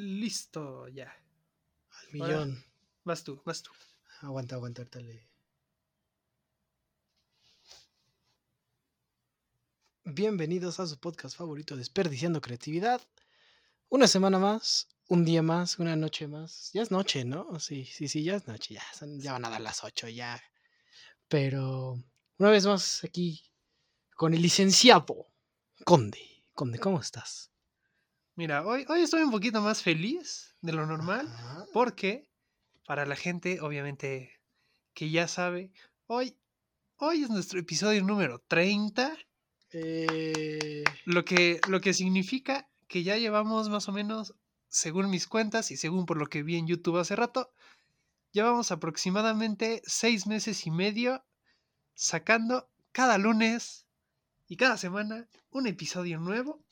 Listo, ya. Al Ahora- millón. Vas tú, vas tú. Aguanta, aguanta, ahorita Bienvenidos a su podcast favorito, Desperdiciando Creatividad. Una semana más, un día más, una noche más. Ya es noche, ¿no? Sí, sí, sí, ya es noche, ya, son- ya van a dar las 8 ya. Pero una vez más aquí con el licenciado Conde. Conde, ¿cómo estás? Mira, hoy, hoy estoy un poquito más feliz de lo normal Ajá. porque para la gente, obviamente, que ya sabe, hoy, hoy es nuestro episodio número 30, Eh, lo que, lo que significa que ya llevamos más o menos, según mis cuentas y según por lo que vi en YouTube hace rato, llevamos aproximadamente seis meses y medio sacando cada lunes y cada semana un episodio nuevo.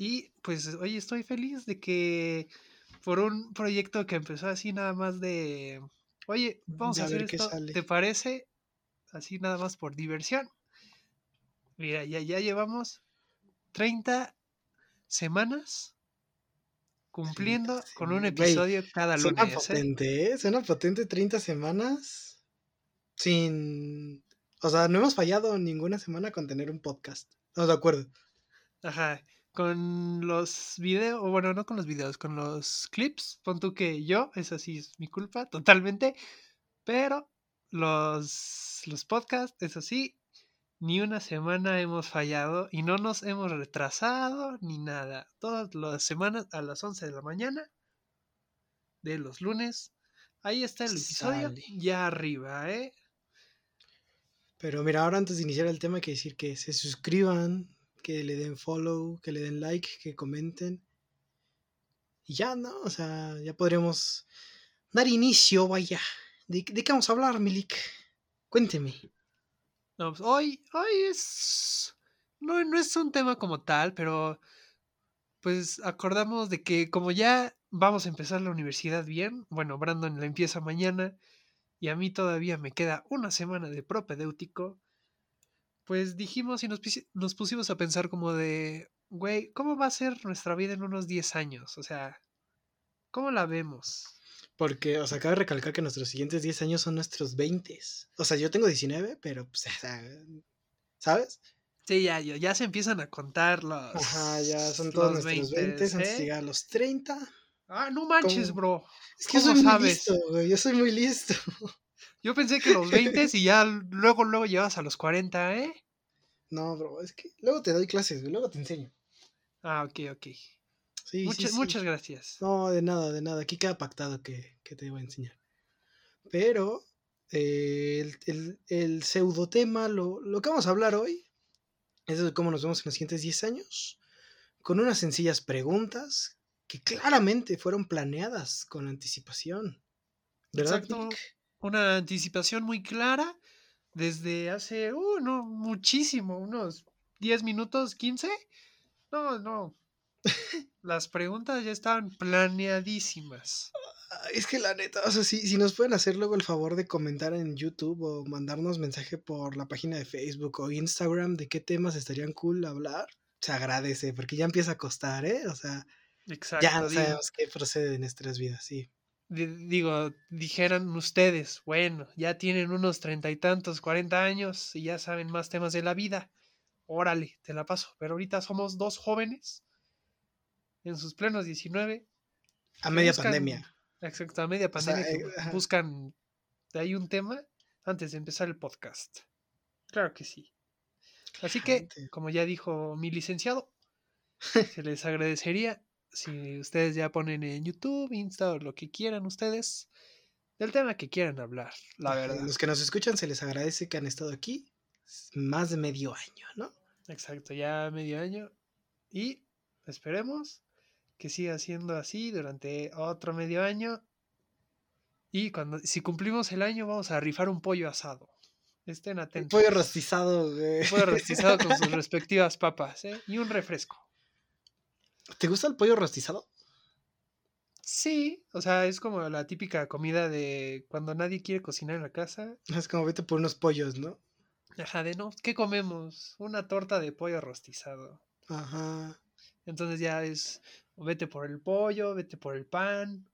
Y pues hoy estoy feliz de que por un proyecto que empezó así nada más de, oye, vamos De a hacer esto. ¿te parece? Así nada más por diversión. Mira, ya, ya llevamos 30 semanas cumpliendo con un episodio cada Suena lunes. ¿eh? potente, ¿eh? Suena potente 30 semanas sin... O sea, no hemos fallado ninguna semana con tener un podcast. Estamos de acuerdo. Ajá. Con los videos, o bueno, no con los videos, con los clips, pon tú que yo, esa sí es mi culpa, totalmente, pero los, los podcasts, eso sí, ni una semana hemos fallado y no nos hemos retrasado ni nada. Todas las semanas a las 11 de la mañana de los lunes, ahí está el episodio, Sale. ya arriba, ¿eh? Pero mira, ahora antes de iniciar el tema hay que decir que se suscriban, que le den follow, que le den like, que comenten. Y ya, ¿no? O sea, ya podremos dar inicio, vaya. ¿De, de qué vamos a hablar, Milik? Cuénteme. No, pues, hoy, hoy es. No, no es un tema como tal, pero pues acordamos de que como ya vamos a empezar la universidad bien, bueno, Brandon la empieza mañana y a mí todavía me queda una semana de propedéutico, pues dijimos y nos, nos pusimos a pensar como de, güey, ¿cómo va a ser nuestra vida en unos 10 años? O sea, ¿cómo la vemos? Porque, o sea, cabe recalcar que nuestros siguientes 10 años son nuestros 20. O sea, yo tengo 19, pero, pues, o sea, ¿sabes? Sí, ya, ya, se empiezan a contar los. Ajá, ya son todos los nuestros 20s, 20 antes de ¿eh? llegar a los 30. Ah, no manches, ¿Cómo? bro. Es que yo ¿Cómo soy muy sabes? listo, güey. Yo soy muy listo. Yo pensé que los 20 y ya luego, luego llevas a los 40, ¿eh? No, bro, es que luego te doy clases. Luego te enseño. Ah, ok, ok. Sí, muchas, sí, sí. muchas gracias. No, de nada, de nada. Aquí queda pactado que, que te voy a enseñar. Pero eh, el, el, el pseudotema, lo, lo que vamos a hablar hoy, es de cómo nos vemos en los siguientes 10 años, con unas sencillas preguntas que claramente fueron planeadas con anticipación. ¿Verdad? Exacto. Nick? Una anticipación muy clara desde hace, uh, no, muchísimo, unos 10 minutos, 15. No, no. Las preguntas ya estaban planeadísimas. Es que la neta, o sea, si, si nos pueden hacer luego el favor de comentar en YouTube o mandarnos mensaje por la página de Facebook o Instagram de qué temas estarían cool hablar, se agradece, porque ya empieza a costar, ¿eh? O sea, Exacto. ya no sabemos qué procede en nuestras vidas, sí. Di- digo, dijeran ustedes, bueno, ya tienen unos treinta y tantos, cuarenta años y ya saben más temas de la vida. Órale, te la paso. Pero ahorita somos dos jóvenes en sus plenos 19. A media buscan- pandemia. Exacto, a media O sea, pandemia. que eh, buscan de ahí un tema antes de empezar el podcast. Claro que sí. Así que, como ya dijo mi licenciado, se les agradecería si ustedes ya ponen en YouTube, Insta o lo que quieran ustedes del tema que quieran hablar, la verdad. Los que nos escuchan se les agradece que han estado aquí más de medio año, ¿no? Exacto, ya medio año. Y esperemos que siga siendo así durante otro medio año. Y cuando si cumplimos el año, vamos a rifar un pollo asado. Estén atentos. pollo rostizado, güey. Un pollo rostizado con sus respectivas papas, ¿eh? Y un refresco. ¿Te gusta el pollo rostizado? Sí, o sea, es como la típica comida de cuando nadie quiere cocinar en la casa. Es como vete por unos pollos, ¿no? Ajá, de no, ¿qué comemos? Una torta de pollo rostizado. Ajá. Entonces ya es vete por el pollo, vete por el pan.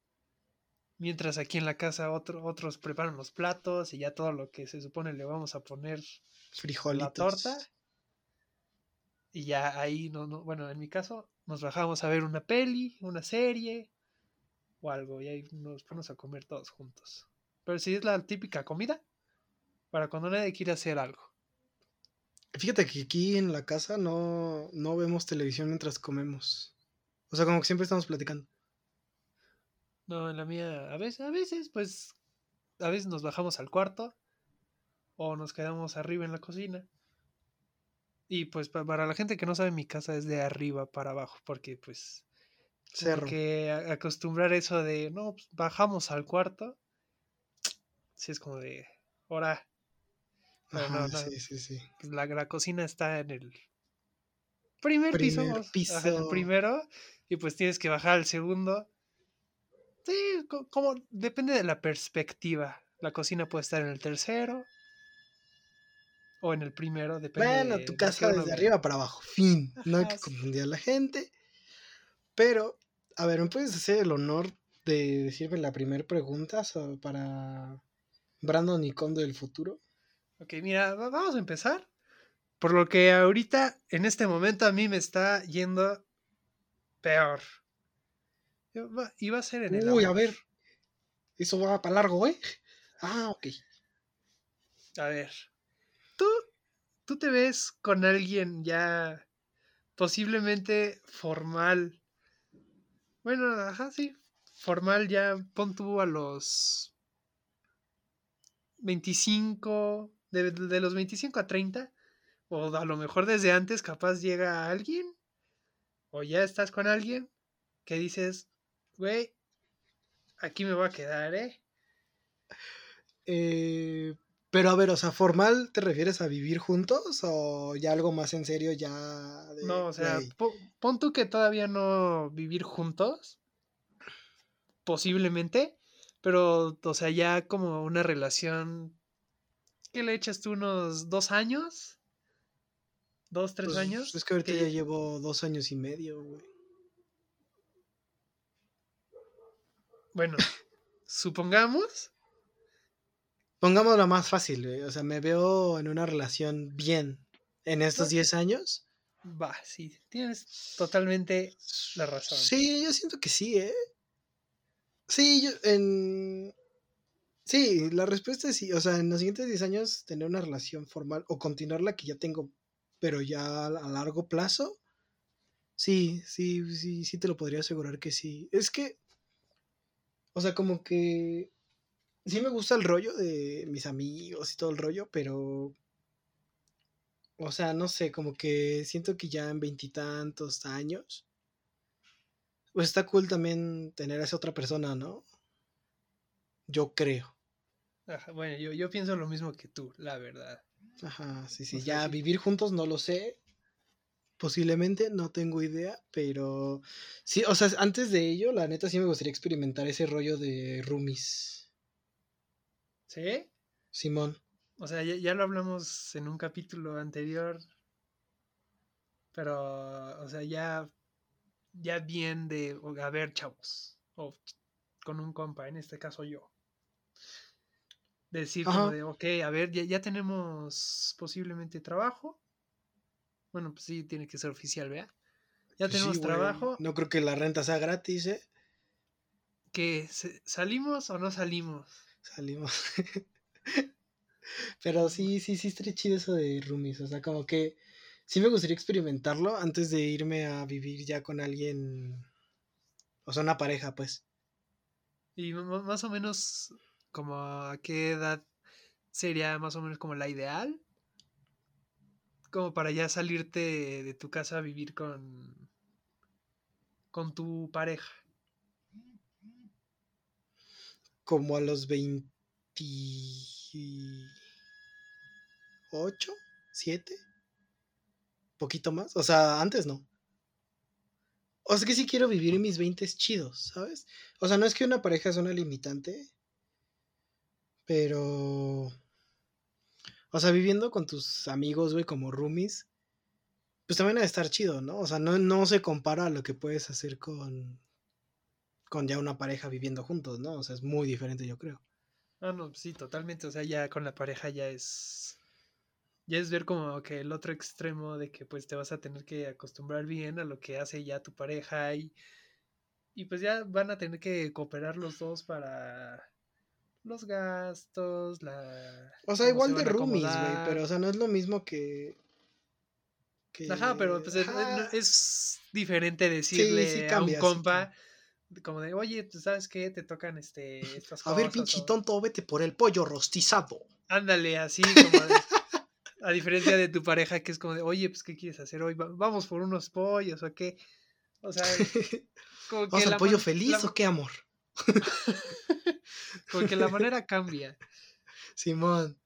Mientras aquí en la casa otros preparan los platos y ya todo lo que se supone le vamos a poner frijolitos. la torta. Y ya ahí, no, no, bueno, en mi caso, nos bajamos a ver una peli, una serie o algo, y ahí nos ponemos a comer todos juntos. Pero si es la típica comida, para cuando nadie quiere hacer algo. Fíjate que aquí en la casa no, no vemos televisión mientras comemos. O sea, como que siempre estamos platicando. No, en la mía, a veces, a veces, pues, a veces nos bajamos al cuarto o nos quedamos arriba en la cocina. Y pues para la gente que no sabe, mi casa es de arriba para abajo, porque pues... Cerro. Que acostumbrar eso de, no, pues, bajamos al cuarto. Sí, es como de, ahora. sí, sí, sí. Pues, la, cocina está en el primer, piso. piso. el primero. Y pues tienes que bajar al segundo. Sí, como depende de la perspectiva. La cocina puede estar en el tercero o en el primero, depende. Bueno, tu casa desde arriba para abajo, fin. no hay que confundir a la gente. Pero, a ver, ¿me puedes hacer el honor de decirme la primera pregunta para Brandon y Condo del futuro? Ok, mira, vamos a empezar. Por lo que ahorita, en este momento, a mí me está yendo peor. Iba a ser en el. Uy, a ver. Eso va para largo, ¿eh? Ah, ok. A ver. ¿Tú, tú te ves con alguien ya posiblemente formal. Bueno, ajá, sí. Formal ya, pon tú a los 25, de, de, los 25 a 30, o a lo mejor desde antes capaz llega alguien, o ya estás con alguien que dices, güey, aquí me voy a quedar, ¿eh? Eh, pero a ver, o sea, formal, ¿te refieres a vivir juntos o ya algo más en serio ya? no, o sea, pon tú que todavía no vivir juntos, posiblemente, pero, o sea, ya como una relación, ¿qué le echas tú unos dos años? ¿Dos, tres pues, años? Es que ahorita ya llevo dos años y medio, güey. Bueno, supongamos Pongámoslo más fácil, O sea, me veo en una relación bien en estos 10 años. Va, sí, tienes totalmente la razón. Sí, yo siento que sí, ¿eh? Sí, yo en... Sí, la respuesta es sí. O sea, en los siguientes 10 años tener una relación formal o continuar la que ya tengo, pero ya a largo plazo. Sí, sí, sí, sí te lo podría asegurar que sí. Es que, o sea, como que sí me gusta el rollo de mis amigos y todo el rollo, pero. O sea, no sé, como que siento que ya en veintitantos años. Pues está cool también tener a esa otra persona, ¿no? Yo creo. Ajá, bueno, yo, yo pienso lo mismo que tú, la verdad. Ajá, sí, sí. ya vivir juntos no lo sé. Posiblemente, no tengo idea, pero sí, o sea, antes de ello, la neta sí me gustaría experimentar ese rollo de roomies. ¿Sí? Simón. O sea, ya, lo hablamos en un capítulo anterior. Pero, o sea, ya, ya bien de, a ver, chavos. O con un compa, en este caso yo. Decir como de, ok, a ver, ya, ya tenemos posiblemente trabajo. Bueno, pues sí, tiene que ser oficial, ¿vea? Ya pues tenemos trabajo. No creo que la renta sea gratis, ¿eh? ¿Que salimos o no salimos? Salimos. Pero sí, sí, sí, estaría chido eso de roomies. O sea, como que sí me gustaría experimentarlo antes de irme a vivir ya con alguien. O sea, una pareja, pues. Y más o menos, como a qué edad sería más o menos como la ideal. Como para ya salirte de tu casa a vivir con. con tu pareja como a los 28, 7, poquito más. O sea, antes no. O sea que sí quiero vivir mis 20 chidos, ¿sabes? O sea, no es que una pareja sea una limitante, pero... O sea, viviendo con tus amigos, güey, como roomies, pues también ha de estar chido, ¿no? O sea, no, no se compara a lo que puedes hacer con, con ya una pareja viviendo juntos, ¿no? O sea, es muy diferente, yo creo. Ah, no, sí, totalmente. O sea, ya con la pareja ya es. Ya es ver como que el otro extremo de que pues te vas a tener que acostumbrar bien a lo que hace ya tu pareja y. Y pues ya van a tener que cooperar los dos para los gastos, la. O sea, igual de roomies, güey, pero o sea, no es lo mismo que. que... Ajá, pero pues es, es, diferente decirle a un compa. Como de, oye, ¿tú sabes qué? Te tocan este, estas cosas. A ver, pinche tonto, vete por el pollo rostizado. Ándale, así como de, A diferencia de tu pareja que es como de, oye, pues, ¿qué quieres hacer hoy? ¿Vamos por unos pollos o qué? O sea, como ¿Vamos al pollo feliz o qué, amor? como que la manera cambia. Simón.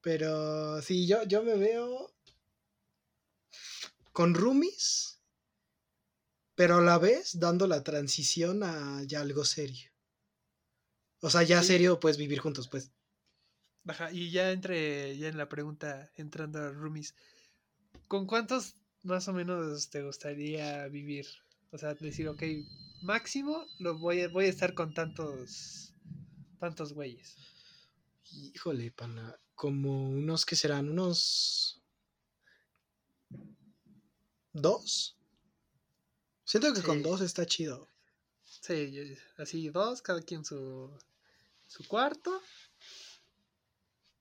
Pero sí, yo, yo me veo con roomies pero a la vez dando la transición a ya algo serio. O sea, ya serio, pues vivir juntos, pues. Baja, y ya entre, ya en la pregunta, entrando a roomies, ¿con cuántos más o menos te gustaría vivir? O sea, decir, ok, máximo lo voy a, voy a estar con tantos, tantos güeyes. Híjole, pana, como unos que serán unos dos. Siento que con dos está chido. Sí, así dos, cada quien su, su cuarto.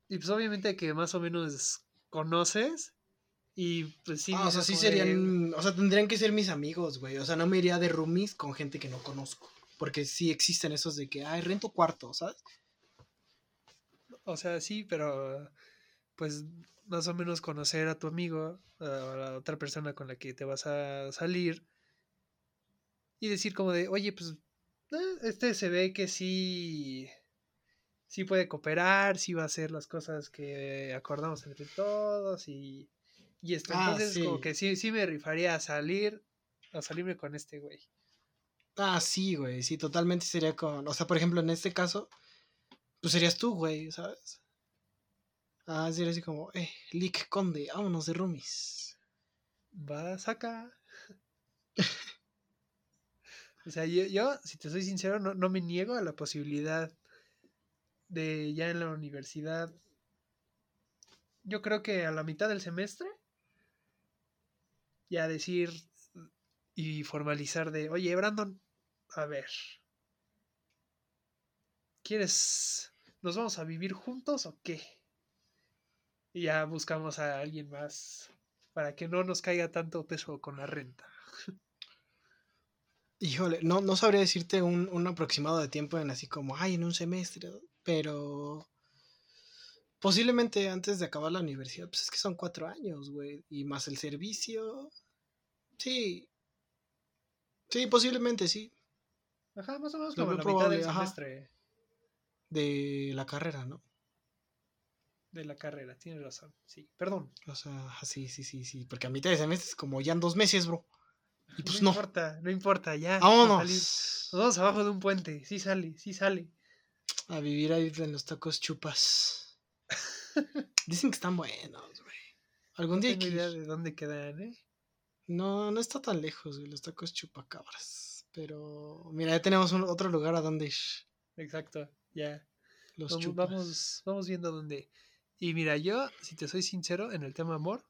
Y pues obviamente que más o menos conoces. Y pues sí. Ah, o sea, sí serían. O sea, tendrían que ser mis amigos, güey. O sea, no me iría de roomies con gente que no conozco. Porque sí existen esos de que, ay, rento cuarto, ¿sabes? O sea, sí, pero pues más o menos conocer a tu amigo, a la otra persona con la que te vas a salir y decir como de, oye, pues eh, este se ve que sí, sí puede cooperar, sí va a hacer las cosas que acordamos entre todos y, y esto. Ah, Entonces, como que sí, sí me rifaría a salir, a salirme con este güey. Ah, sí, güey, sí, totalmente sería con, o sea, por ejemplo, en este caso, pues serías tú, güey, ¿sabes? Ah, sería así como, eh, Lick Conde, vámonos de roomies. Vas acá. O sea, yo, si te soy sincero, no, no me niego a la posibilidad de ya en la universidad. Yo creo que a la mitad del semestre, ya decir y formalizar de, oye, Brandon, a ver, ¿quieres, nos vamos a vivir juntos o qué? Y ya buscamos a alguien más para que no nos caiga tanto peso con la renta. Híjole, no, no sabría decirte un, un, aproximado de tiempo en así como, ay, en un semestre, pero posiblemente antes de acabar la universidad, pues es que son cuatro años, güey, y más el servicio. Sí. Sí, posiblemente sí. Ajá, más o menos como la mitad del semestre. De la carrera, ¿no? De la carrera, tienes razón, sí. Perdón. O sea, sí, sí, sí, sí. Porque a mitad de semestre es como ya en dos meses, bro. Y pues no. importa, no importa, ya. Vámonos. Nos vamos abajo de un puente. Sí sale, sí sale. A vivir ahí en los tacos chupas. Dicen que están buenos, güey. Algún día hay que idea de dónde quedan, ¿eh? No, no está tan lejos, güey, los tacos chupacabras. Pero, mira, ya tenemos otro lugar a donde ir. Exacto, ya. Los vamos, vamos, vamos viendo dónde. Y mira, yo, si te soy sincero, en el tema amor,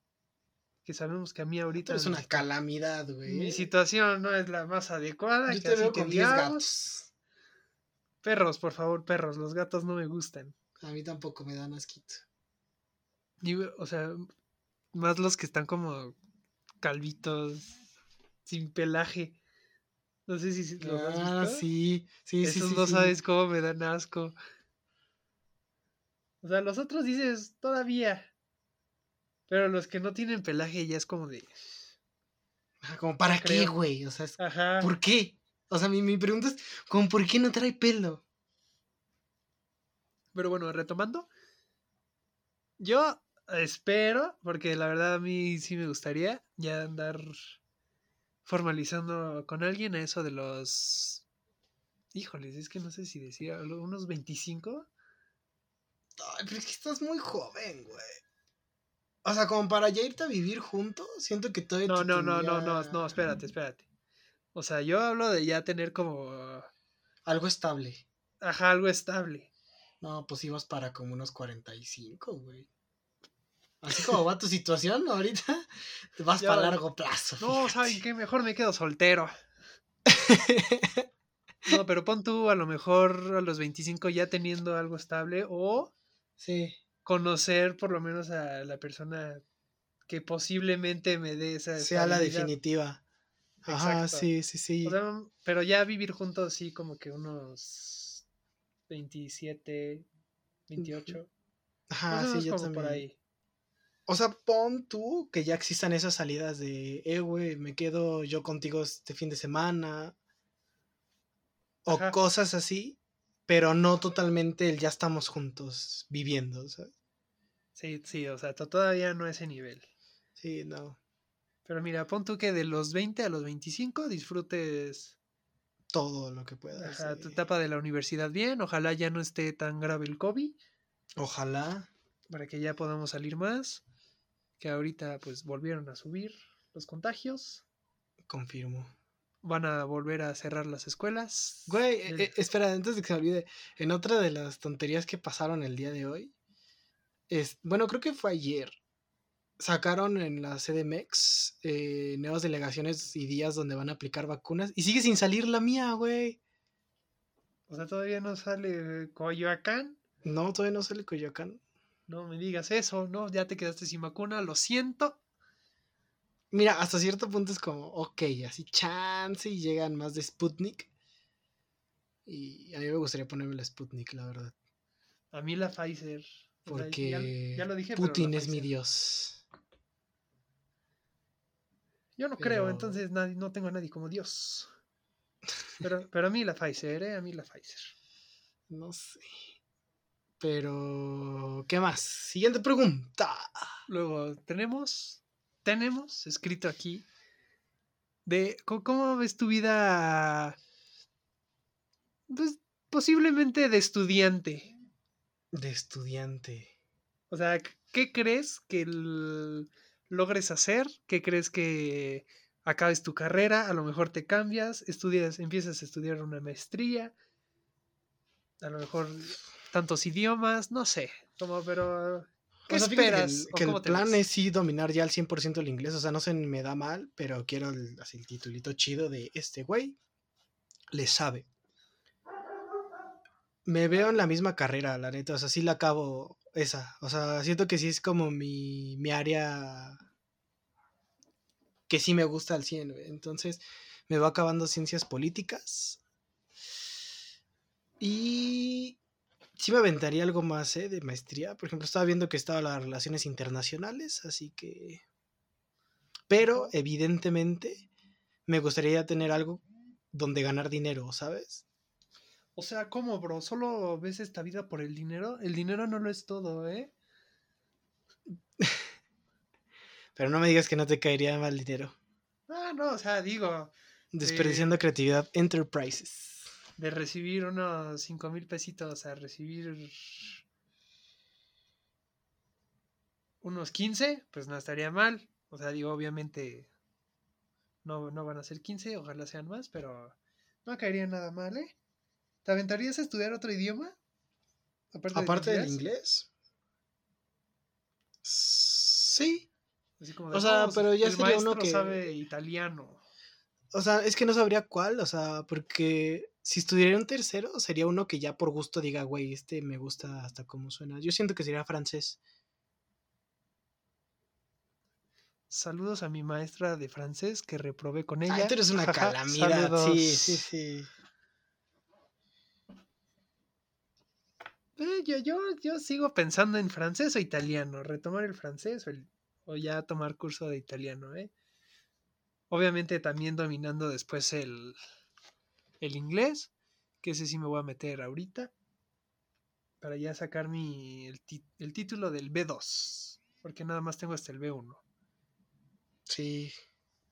que sabemos que a mí ahorita... Es una calamidad, güey. Mi situación no es la más adecuada. Yo te veo con 10 gatos. Perros, por favor, perros. Los gatos no me gustan. A mí tampoco me dan asquito. o sea, más los que están como calvitos, sin pelaje. No sé si los has ah, visto. sí, sí, sí. Esos no sabes cómo me dan asco. O sea, los otros dices, todavía. Pero los que no tienen pelaje ya es como de. Como, ¿para qué, güey? O sea, ¿por qué? O sea, mi, mi pregunta es, como, ¿por qué no trae pelo? Pero bueno, retomando. Yo espero, porque la verdad a mí sí me gustaría ya andar formalizando con alguien a eso de los. Híjoles, es que no sé si decía, unos 25. Ay, pero es que estás muy joven, güey. O sea, como para ya irte a vivir juntos, siento que todavía. No, no, no, no, no, no, espérate, espérate. O sea, yo hablo de ya tener como, Algo estable. ajá, algo estable. No, pues ibas para como unos 45, güey. Así como va tu situación ahorita, te vas para largo plazo. No. ¿saben qué? Mejor me quedo soltero. No, pero pon tú a lo mejor a los 25 ya teniendo algo estable o sí. Conocer por lo menos a la persona que posiblemente me dé esa Sea la definitiva. Ajá, sí, sí, sí. O sea, pero ya vivir juntos sí como que unos 27, 28. Ajá, sí, yo como también. por ahí. O sea, pon tú que ya existan esas salidas de, eh, güey, me quedo yo contigo este fin de semana. O Ajá. cosas así, pero no totalmente el ya estamos juntos viviendo, ¿sabes? Sí, sí, o sea, to- todavía no a ese nivel. Sí, no. Pero mira, pon tú que de los 20 a los 25 disfrutes Todo lo que puedas. ajá, sí. tu etapa de la universidad bien. Ojalá ya no esté tan grave el COVID Ojalá. para que ya podamos salir más. Que ahorita pues volvieron a subir los contagios. Confirmo. Van a volver a cerrar las escuelas. Güey, El- eh, eh, espera, antes de que se olvide, en otra de las tonterías que pasaron el día de hoy, es, bueno, creo que fue ayer, sacaron en la CDMX eh, nuevas delegaciones y días donde van a aplicar vacunas y sigue sin salir la mía, güey. O sea, todavía no sale Coyoacán. No, todavía no sale Coyoacán. No me digas eso, no, ya te quedaste sin vacuna, lo siento. Mira, hasta cierto punto es como, ok, así chance y llegan más de Sputnik. Y a mí me gustaría ponerme la Sputnik, la verdad. A mí la Pfizer. Porque ya, ya lo dije, Putin es mi dios. Yo no creo, entonces nadie, no tengo a nadie como Dios. Pero, pero a mí la Pfizer, ¿eh? A mí la Pfizer. No sé. Pero, ¿qué más? Siguiente pregunta. Luego tenemos, tenemos escrito aquí de cómo ves tu vida, pues posiblemente de estudiante. De estudiante. O sea, ¿qué crees que logres hacer? ¿Qué crees que acabes tu carrera? A lo mejor te cambias, estudias, empiezas a estudiar una maestría, a lo mejor tantos idiomas, no sé, como, pero ¿qué O sea, fíjate que el- esperas? Que el, plan ves? es sí dominar ya al 100% el inglés. O sea, no se me da mal, pero quiero el, así, el titulito chido de este güey. Le sabe. Me veo en la misma carrera, la neta. O sea, sí la acabo esa. O sea, siento que sí es como mi, mi área que sí me gusta al 100, güey. Entonces, me va acabando ciencias políticas. Y sí me aventaría algo más, ¿eh? De maestría. Por ejemplo, estaba viendo que estaba las relaciones internacionales, así que... Pero, evidentemente, me gustaría tener algo donde ganar dinero, ¿sabes? O sea, ¿cómo, bro? ¿Solo ves esta vida por el dinero? El dinero no lo es todo, ¿eh? Pero no me digas que no te caería mal dinero. Ah, no, o sea, digo, Desperdiciando creatividad Enterprises. De recibir unos cinco mil pesitos a recibir unos 15, pues no estaría mal. O sea, digo, obviamente no, no van a ser 15, ojalá sean más, pero no caería nada mal, ¿eh? ¿Te aventarías a estudiar otro idioma? Aparte, Aparte del inglés. Sí. Así como de, O sea, "No, pero ya el sería uno que- sabe italiano. O sea, es que no sabría cuál, o sea, porque si estudiaría un tercero, sería uno que ya por gusto diga, güey, este me gusta hasta cómo suena. Yo siento que sería francés. Saludos a mi maestra de francés que reprobé con ella. Tú eres una calamidad. Sí, sí, sí. Eh, yo, yo, yo sigo pensando en francés o italiano, retomar el francés o, el- o ya tomar curso de italiano, ¿eh? Obviamente también dominando después el, el inglés, que ese sí me voy a meter ahorita, para ya sacar mi, el, el título del B2, porque nada más tengo hasta el B1. Sí.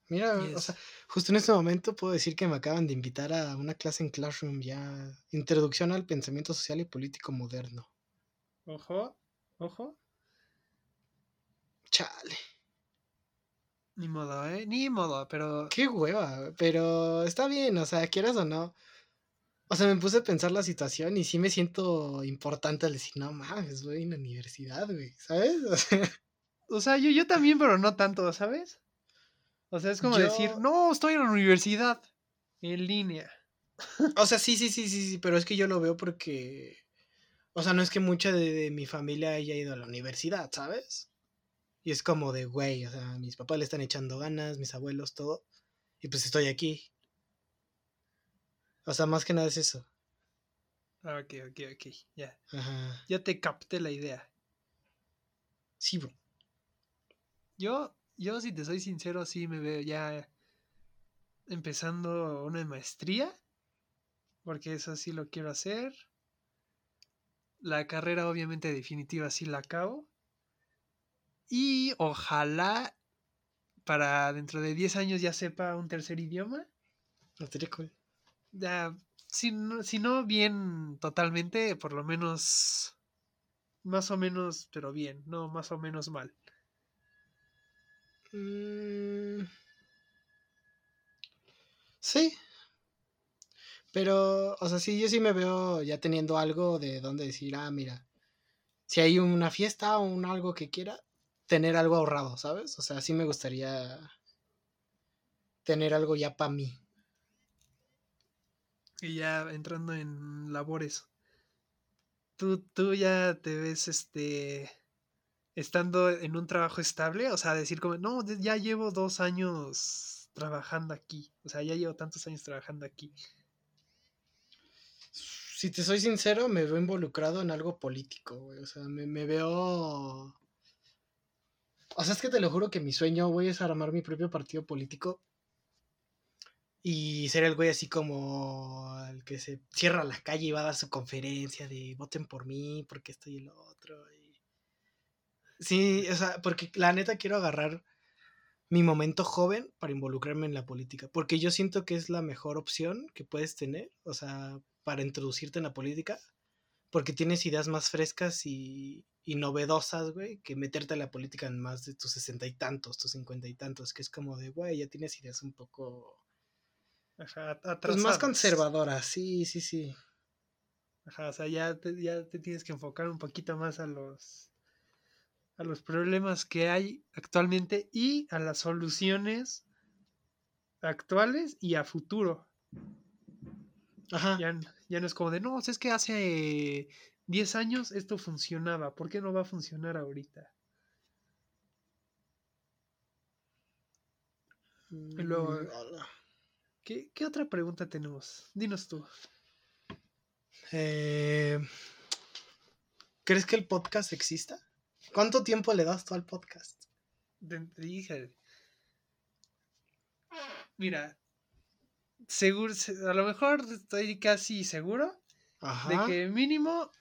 Mira, o sea, justo en este momento puedo decir que me acaban de invitar a una clase en Classroom ya. Introducción al pensamiento social y político moderno. Ojo, ojo. Chale. Ni modo, ¿eh? Ni modo, pero... Qué hueva, pero está bien, o sea, quieras o no. O sea, me puse a pensar la situación y sí me siento importante al decir, no mames, voy a la universidad, güey, ¿sabes? O sea, yo, yo también, pero no tanto, ¿sabes? O sea, es como decir, no, estoy en la universidad, en línea. O sea, sí, sí, sí, sí, sí, pero es que yo lo veo porque... O sea, no es que mucha de mi familia haya ido a la universidad, ¿sabes? Y es como de, güey, o sea, mis papás le están echando ganas, mis abuelos, todo. Y pues estoy aquí. O sea, más que nada es eso. Ah, ok, ok, ok, ya. Ajá. Ya te capté la idea. Sí, bro. Yo, yo, si te soy sincero, sí me veo ya empezando una maestría. Porque eso sí lo quiero hacer. La carrera, obviamente, definitiva, sí la acabo. Y ojalá para dentro de 10 años ya sepa un tercer idioma. No Ya, si no, si no bien totalmente, por lo menos más o menos, pero bien, no más o menos mal. Mm. Sí. Pero, o sea, sí, yo sí me veo ya teniendo algo de donde decir, ah, mira, si hay una fiesta o un algo que quiera, tener algo ahorrado, ¿sabes? O sea, sí me gustaría tener algo ya para mí. Y ya entrando en labores. ¿Tú, tú ya te ves este estando en un trabajo estable, o sea, decir como, no, ya llevo dos años trabajando aquí, o sea, ya llevo tantos años trabajando aquí. Si te soy sincero, me veo involucrado en algo político, güey, o sea, me, me veo o sea, es que te lo juro que mi sueño, güey, es armar mi propio partido político. Y ser el güey así como el que se cierra la calle y va a dar su conferencia de voten por mí, porque estoy el otro. Sí, o sea, porque la neta quiero agarrar mi momento joven para involucrarme en la política. Porque yo siento que es la mejor opción que puedes tener, o sea, para introducirte en la política. Porque tienes ideas más frescas y, y novedosas, güey, que meterte a la política en más de tus sesenta y tantos, tus cincuenta y tantos, que es como de, güey, ya tienes ideas un poco... Ajá, pues más conservadoras, sí, sí, sí. Ajá, o sea, ya te, ya te tienes que enfocar un poquito más a los a los problemas que hay actualmente y a las soluciones actuales y a futuro. Ajá. Ya, ya no es como de, no, es que hace 10 años esto funcionaba, ¿por qué no va a funcionar ahorita? Luego, mm, ¿qué, otra pregunta tenemos? Dinos tú. Eh, ¿Crees que el podcast exista? ¿Cuánto tiempo le das tú al podcast? Dije. Mira, seguro, a lo mejor estoy casi seguro de que mínimo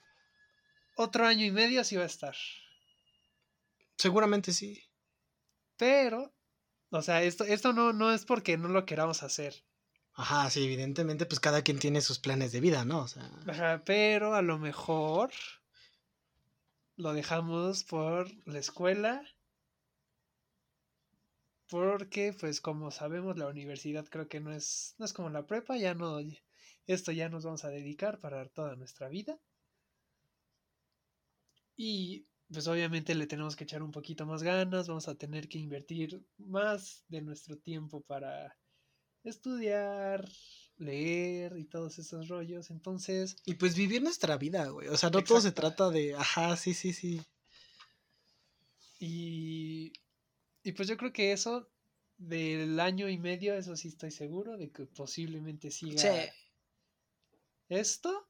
otro año y medio sí va a estar. Seguramente sí. Pero, o sea, esto, esto no, no es porque no lo queramos hacer. Ajá, sí, evidentemente, pues cada quien tiene sus planes de vida, ¿no? O sea... Ajá, pero a lo mejor lo dejamos por la escuela. Porque, pues, como sabemos, la universidad creo que no es, no es como la prepa, ya no, esto ya nos vamos a dedicar para toda nuestra vida. Y pues obviamente le tenemos que echar un poquito más ganas, vamos a tener que invertir más de nuestro tiempo para estudiar, leer y todos esos rollos. Entonces... Y pues vivir nuestra vida, güey. O sea, no todo se trata de... Ajá, sí, sí, sí. Y... Y pues yo creo que eso del año y medio, eso sí estoy seguro de que posiblemente siga esto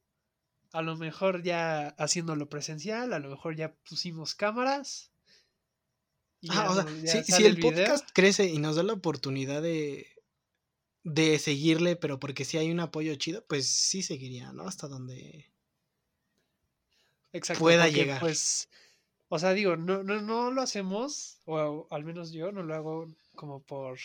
a lo mejor ya haciéndolo presencial, a lo mejor ya pusimos cámaras. ah, o sea, si, el, podcast crece y nos da la oportunidad de, de seguirle, pero porque si hay un apoyo chido, pues sí seguiría, ¿no? Hasta donde pueda llegar. Pues, o sea, digo, no, no, no lo hacemos, o al menos yo no lo hago como por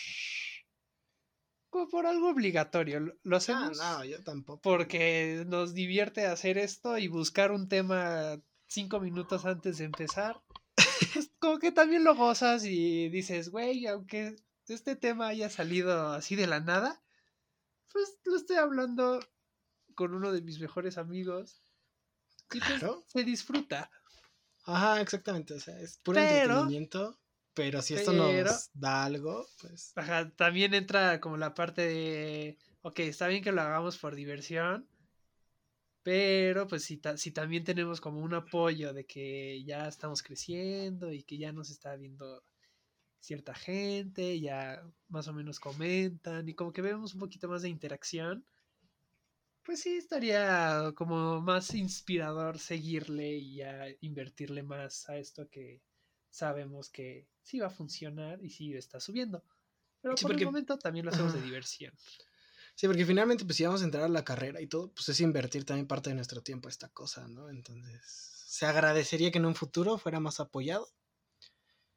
por algo obligatorio. Lo ah, hacemos. no, yo tampoco. Porque nos divierte hacer esto y buscar un tema cinco minutos antes de empezar. pues, como que también lo gozas y dices, güey, aunque este tema haya salido así de la nada, pues lo estoy hablando con uno de mis mejores amigos. Y pues, Claro. se disfruta. Ajá, exactamente. O sea, es puro Pero- entretenimiento. Pero si esto pero- nos da algo, pues. Ajá, también entra como la parte de, ok, está bien que lo hagamos por diversión, pero pues si, ta- si también tenemos como un apoyo de que ya estamos creciendo y que ya nos está viendo cierta gente, ya más o menos comentan y como que vemos un poquito más de interacción, pues sí estaría como más inspirador seguirle y ya invertirle más a esto que sabemos que sí va a funcionar y sí está subiendo. Pero Sí, por porque- el momento también lo hacemos de diversión. Sí, porque finalmente, pues si vamos a entrar a la carrera y todo, pues es invertir también parte de nuestro tiempo a esta cosa, ¿no? Entonces, se agradecería que en un futuro fuera más apoyado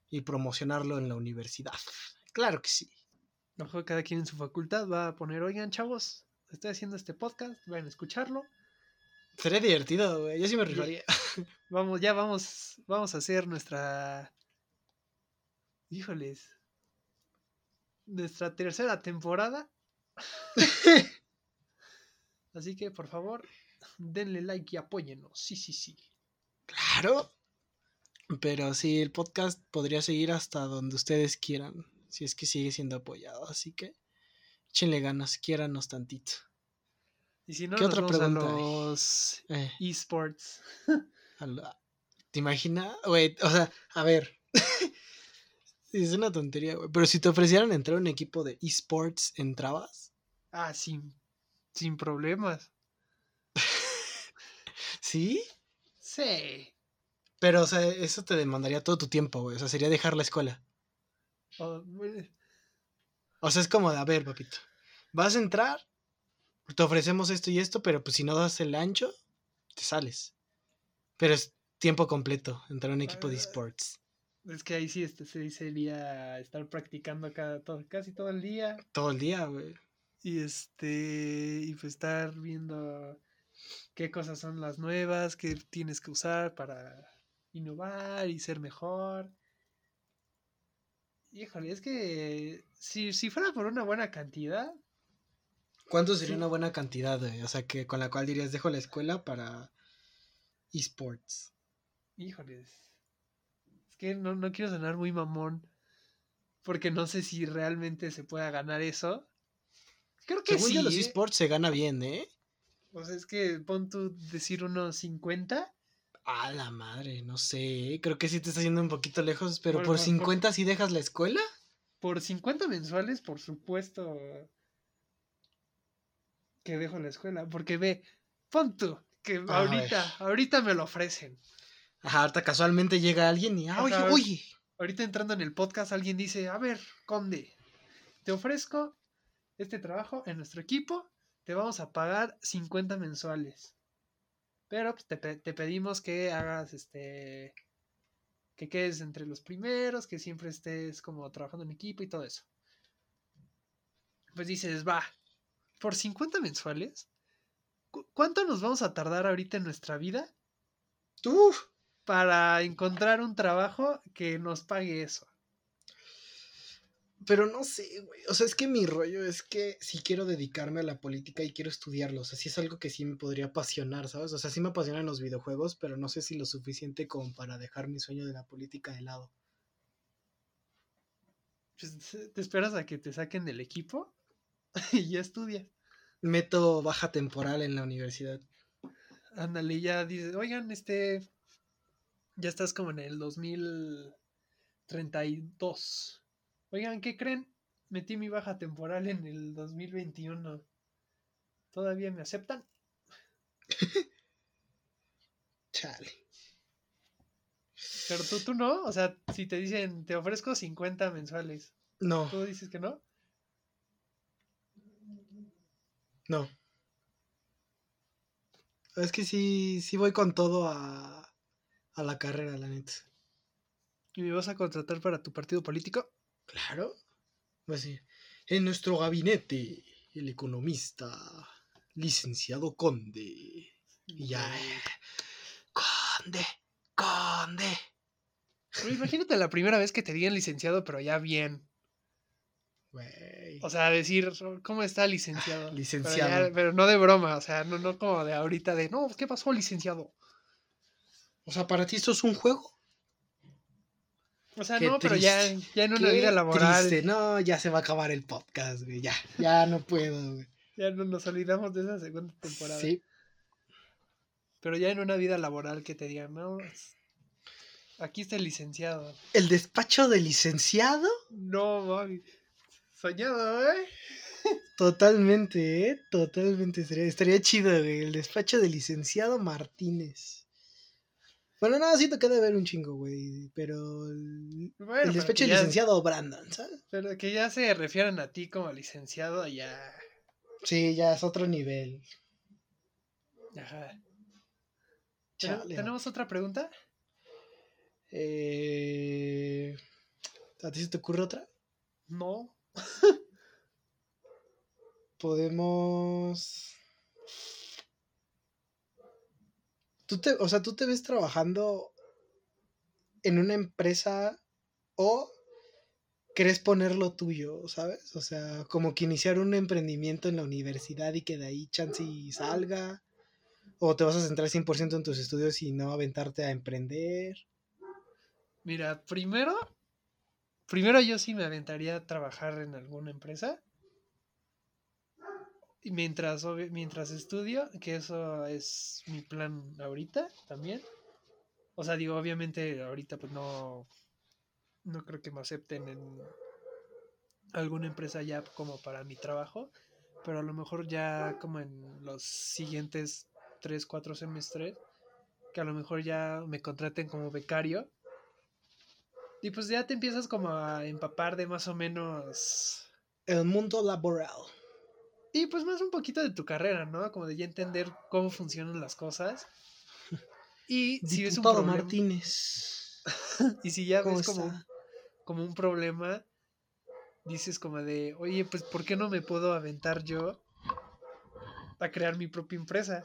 y promocionarlo en la universidad. Claro que sí. A lo mejor cada quien en su facultad va a poner, oigan, chavos, estoy haciendo este podcast, vayan a escucharlo. Sería divertido, güey. Yo sí me rifaría. Vamos, ya vamos, vamos a hacer nuestra. Híjoles. Nuestra tercera temporada. Así que por favor, denle like y apóyennos. Sí, sí, sí. Claro. Pero sí, el podcast podría seguir hasta donde ustedes quieran, si es que sigue siendo apoyado. Así que échenle ganas, quiéranos tantito. Y si no, ¿Qué nos otra vamos pregunta los Eh, esports. ¿Te imaginas? Güey, o sea, a ver. Es una tontería, güey. Pero si te ofrecieran entrar a un equipo de esports, ¿entrabas? Ah, sin, sin problemas. ¿Sí? Sí. Pero, o sea, eso te demandaría todo tu tiempo, güey. O sea, sería dejar la escuela. O- bueno, O sea, es como de, a ver, papito. Vas a entrar, te ofrecemos esto y esto, pero pues si no das el ancho, te sales. Pero es tiempo completo entrar a un equipo de Ah. esports. Es que ahí sí este, se sería estar practicando cada, todo, casi todo el día. Todo el día, güey. Y este. Y pues estar viendo qué cosas son las nuevas, qué tienes que usar para innovar y ser mejor. Híjole, es que si, si fuera por una buena cantidad, ¿Cuánto sería una buena cantidad, güey? O sea, que con la cual dirías, dejo la escuela para esports. híjoles. Es que no, no quiero sonar muy mamón. Porque no sé si realmente se pueda ganar eso. Creo que Según sí. yo, los ¿eh? esports se gana bien, ¿eh? O sea, es que pon tú decir unos 50. A la madre, no sé. Creo que sí te está haciendo un poquito lejos, pero Por- por por- 50 sí dejas la escuela. Por 50 mensuales, por supuesto que dejo la escuela. Porque ve, pon tú, que ahorita, ahorita me lo ofrecen. Ajá, ahorita casualmente llega alguien y, ah, oye, Ajá. oye. Ahorita entrando en el podcast, alguien dice, a ver, Conde, te ofrezco este trabajo en nuestro equipo, te vamos a pagar 50 mensuales. Pero pues, te, te pedimos que hagas este. que quedes entre los primeros, que siempre estés como trabajando en equipo y todo eso. Pues dices, va, por 50 mensuales, ¿cu- ¿cuánto nos vamos a tardar ahorita en nuestra vida Uf, para encontrar un trabajo que nos pague eso? pero no sé, güey. O sea, es que mi rollo es que sí quiero dedicarme a la política y quiero estudiarlo. O sea, sí es algo que sí me podría apasionar, ¿sabes? O sea, sí me apasionan los videojuegos, pero no sé si lo suficiente como para dejar mi sueño de la política de lado. Pues, te esperas a que te saquen del equipo y ya estudias. Meto baja temporal en la universidad. Ándale, ya dices, oigan, este, ya estás como en el 2032. Oigan, ¿qué creen? Metí mi baja temporal en el 2021. ¿Todavía me aceptan? Chale. Pero tú, tú no, o sea, si te dicen, te ofrezco 50 mensuales, No, ¿tú dices que no? No. Es que sí, sí voy con todo a, a la carrera, la neta. ¿Y me vas a contratar para tu partido político? Claro. Pues sí. En nuestro gabinete, el economista, licenciado Conde. Y ya. Conde, Conde. Pero imagínate la primera vez que te digan licenciado, pero ya bien. O sea, decir, ¿cómo está licenciado? Pero, licenciado. ya- pero no de broma, o sea, no, no como de ahorita de, no, ¿qué pasó, licenciado? O sea, para ti esto es un juego. O sea, Qué no, pero ya, ya en una Qué vida laboral, triste. No, ya se va a acabar el podcast, güey. Ya, ya no puedo, güey. ya no nos olvidamos de esa segunda temporada. Sí. Pero ya en una vida laboral que te digan, no, aquí está el licenciado. El despacho de licenciado, No, mami. Soñado, ¿eh? totalmente, ¿eh? Totalmente. Estaría, estaría chido, güey. El despacho de licenciado Martínez. Bueno, no, siento que debe haber un chingo, güey. Pero el, Bueno, el pero despacho de ya- licenciado Brandon, ¿sabes? Pero que ya se refieran a ti como licenciado, ya. Sí, ya es otro nivel. Ajá. ¿Ten- Chale. ¿Tenemos otra pregunta? Eh, ¿A ti se te ocurre otra? No. Podemos. Tú te, o sea, tú te ves trabajando en una empresa o querés poner lo tuyo, ¿sabes? O sea, como que iniciar un emprendimiento en la universidad y que de ahí chance y salga. O te vas a centrar 100% en tus estudios y no aventarte a emprender. Mira, primero. Primero yo sí me aventaría a trabajar en alguna empresa. Mientras, mientras estudio, que eso es mi plan ahorita también. O sea, digo, obviamente ahorita pues no. No creo que me acepten en alguna empresa ya como para mi trabajo. Pero a lo mejor ya como en los siguientes 3, 4 semestres. Que a lo mejor ya me contraten como becario. Y pues ya te empiezas como a empapar de más o menos. El mundo laboral. Y pues más un poquito de tu carrera, ¿no? Como de ya entender cómo funcionan las cosas. Y si ves un problema. Martínez. Y si ya ¿Cómo ves como, está? como un problema, dices como de, oye, pues ¿por qué no me puedo aventar yo a crear mi propia empresa?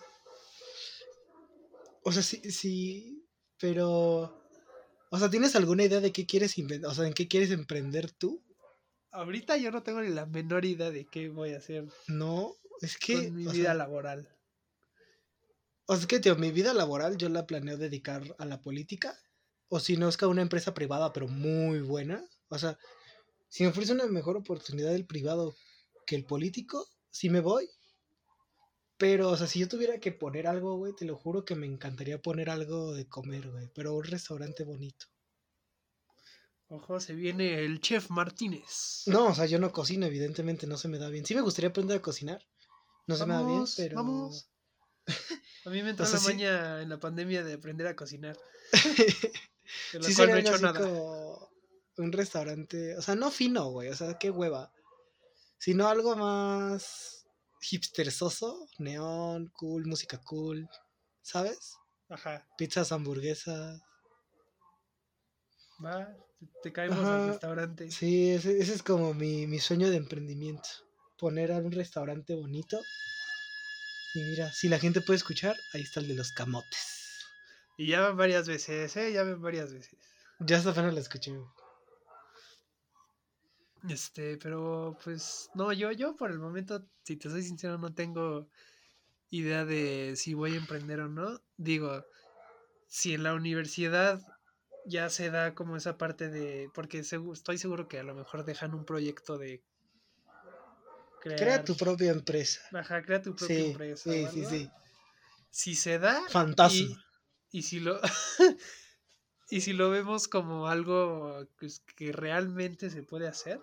O sea, sí, sí, pero... O sea, ¿tienes alguna idea de qué quieres inventar? O sea, ¿en qué quieres emprender tú? Ahorita yo no tengo ni la menor idea de qué voy a hacer No, es que... con mi vida sea, laboral. o sea, es que, tío, mi vida laboral yo la planeo dedicar a la política. O si no, es que a una empresa privada, pero muy buena. O sea, si me ofrece una mejor oportunidad el privado que el político, sí me voy. Pero, o sea, si yo tuviera que poner algo, güey, te lo juro que me encantaría poner algo de comer, güey. Pero un restaurante bonito. Ojo, se viene el chef Martínez. No, o sea, yo no cocino, evidentemente, no se me da bien. Sí me gustaría aprender a cocinar. No se me da bien, pero... vamos. A mí me entró O sea, la sí- maña en la pandemia de aprender a cocinar. De lo sí cual no he hecho nada. como un restaurante, o sea, no fino, güey, o sea, qué hueva. Sino algo más hipstersoso, neón, cool, música cool, ¿sabes? Ajá, Pizzas, hamburguesas. va, te, caemos Ajá, al restaurante. Sí, ese, ese es como mi, mi sueño de emprendimiento. Poner a un restaurante bonito. Y mira, si la gente puede escuchar, ahí está el de los camotes. Y ya van varias veces, ¿eh? Ya ven varias veces. Ya hasta apenas la escuché. Este, pero pues, no, yo, yo por el momento, si te soy sincero, no tengo idea de si voy a emprender o no. Digo, si en la universidad ya se da como esa parte de, porque estoy seguro que a lo mejor dejan un proyecto de crear, Crea tu propia empresa. Ajá, crea tu propia Sí, empresa. sí, sí, sí. Si se da, Fantasma. y, y si lo y si lo vemos como algo pues, que realmente se puede hacer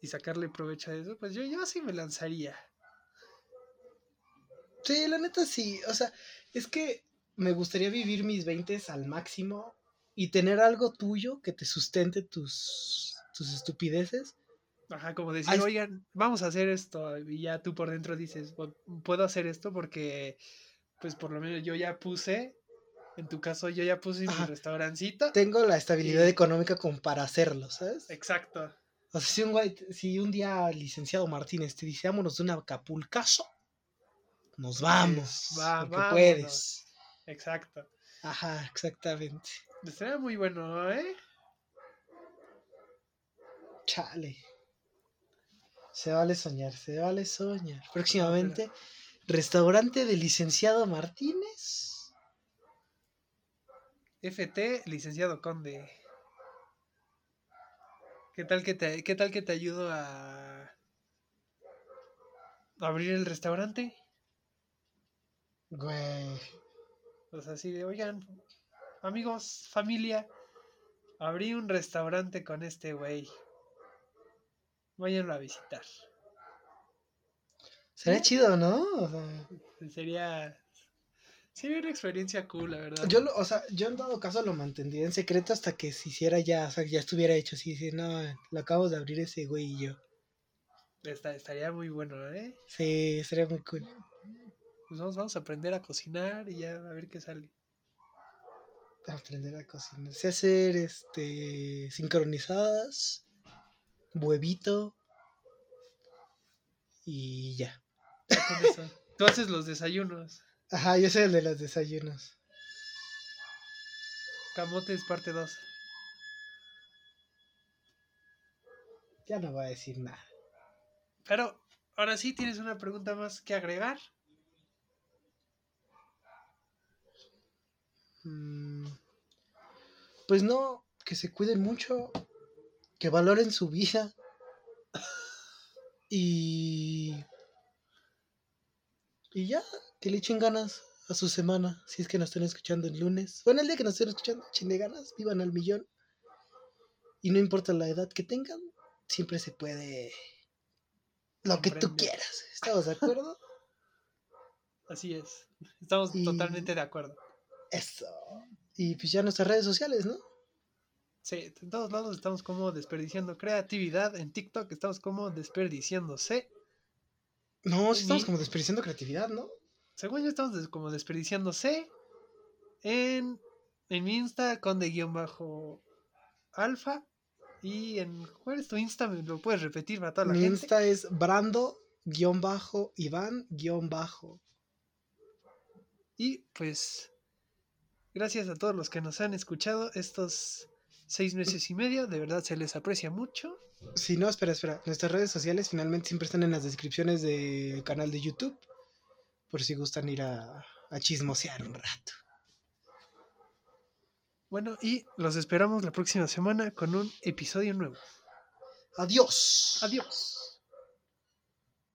y sacarle provecho a eso, pues yo, yo sí me lanzaría. Sí, la neta sí. O sea, es que me gustaría vivir mis 20 al máximo y tener algo tuyo que te sustente tus, tus estupideces. Ajá, como decir, Ay, oigan, vamos a hacer esto. Y ya tú por dentro dices, "Bu- puedo hacer esto porque, pues por lo menos yo ya puse, en tu caso yo ya puse mi restaurancito. Tengo la estabilidad Y- económica como para hacerlo, ¿sabes? Exacto. O sea, si un, güey- si un día licenciado Martínez te dice, vámonos de un Acapulcazo, nos vamos. va, porque vámonos. puedes. Exacto. Ajá, exactamente. Estaría muy bueno, ¿eh? Chale. Se vale soñar, se vale soñar. Próximamente, restaurante del licenciado Martínez. FT, licenciado Conde. ¿Qué tal que te, qué tal que te ayudo a abrir el restaurante? Güey. Pues así de, oigan, amigos, familia, abrí un restaurante con este güey. Váyanlo a visitar. Sería chido, ¿no? O sea, Sería. Sería una experiencia cool, la verdad. yo, lo- o sea, yo en dado caso lo mantendría en secreto hasta que se hiciera ya, o sea, ya estuviera hecho así, decir, no, lo acabo de abrir ese güey y yo. Esta- estaría muy bueno, ¿eh? Sí, sería muy cool. Pues vamos, vamos a aprender a cocinar y ya a ver qué sale. Aprender a cocinar. Sé hacer, este, sincronizadas, huevito y ya. Ya con eso. Tú haces los desayunos. Ajá, yo soy el de los desayunos. Camotes parte 2. Ya no voy a decir nada. Pero ahora sí tienes una pregunta más que agregar. Mm, Pues no, que se cuiden mucho, que valoren su vida y y ya, que le echen ganas a su semana, si es que nos están escuchando el lunes. Bueno, el día que nos estén escuchando, echenle ganas, vivan al millón. Y no importa la edad que tengan, siempre se puede lo que tú quieras. ¿Estamos de acuerdo? Así es. Estamos Y- totalmente de acuerdo. Eso. Y pues ya nuestras redes sociales, ¿no? Sí, en todos lados estamos como desperdiciando creatividad. En TikTok estamos como desperdiciándose. No, sí estamos como desperdiciando creatividad, ¿no? Según yo estamos des- como desperdiciándose. En, en mi Insta con de guion bajo alfa. Y en... ¿Cuál es tu Insta? ¿Me lo puedes repetir para toda la Mi gente? Insta es brando-iván-bajo. Y pues, gracias a todos los que nos han escuchado estos seis meses y medio. De verdad se les aprecia mucho. Si no, espera, espera. Nuestras redes sociales finalmente siempre están en las descripciones del canal de YouTube. Por si gustan ir a, a chismosear un rato. Bueno, y los esperamos la próxima semana con un episodio nuevo. Adiós. Adiós.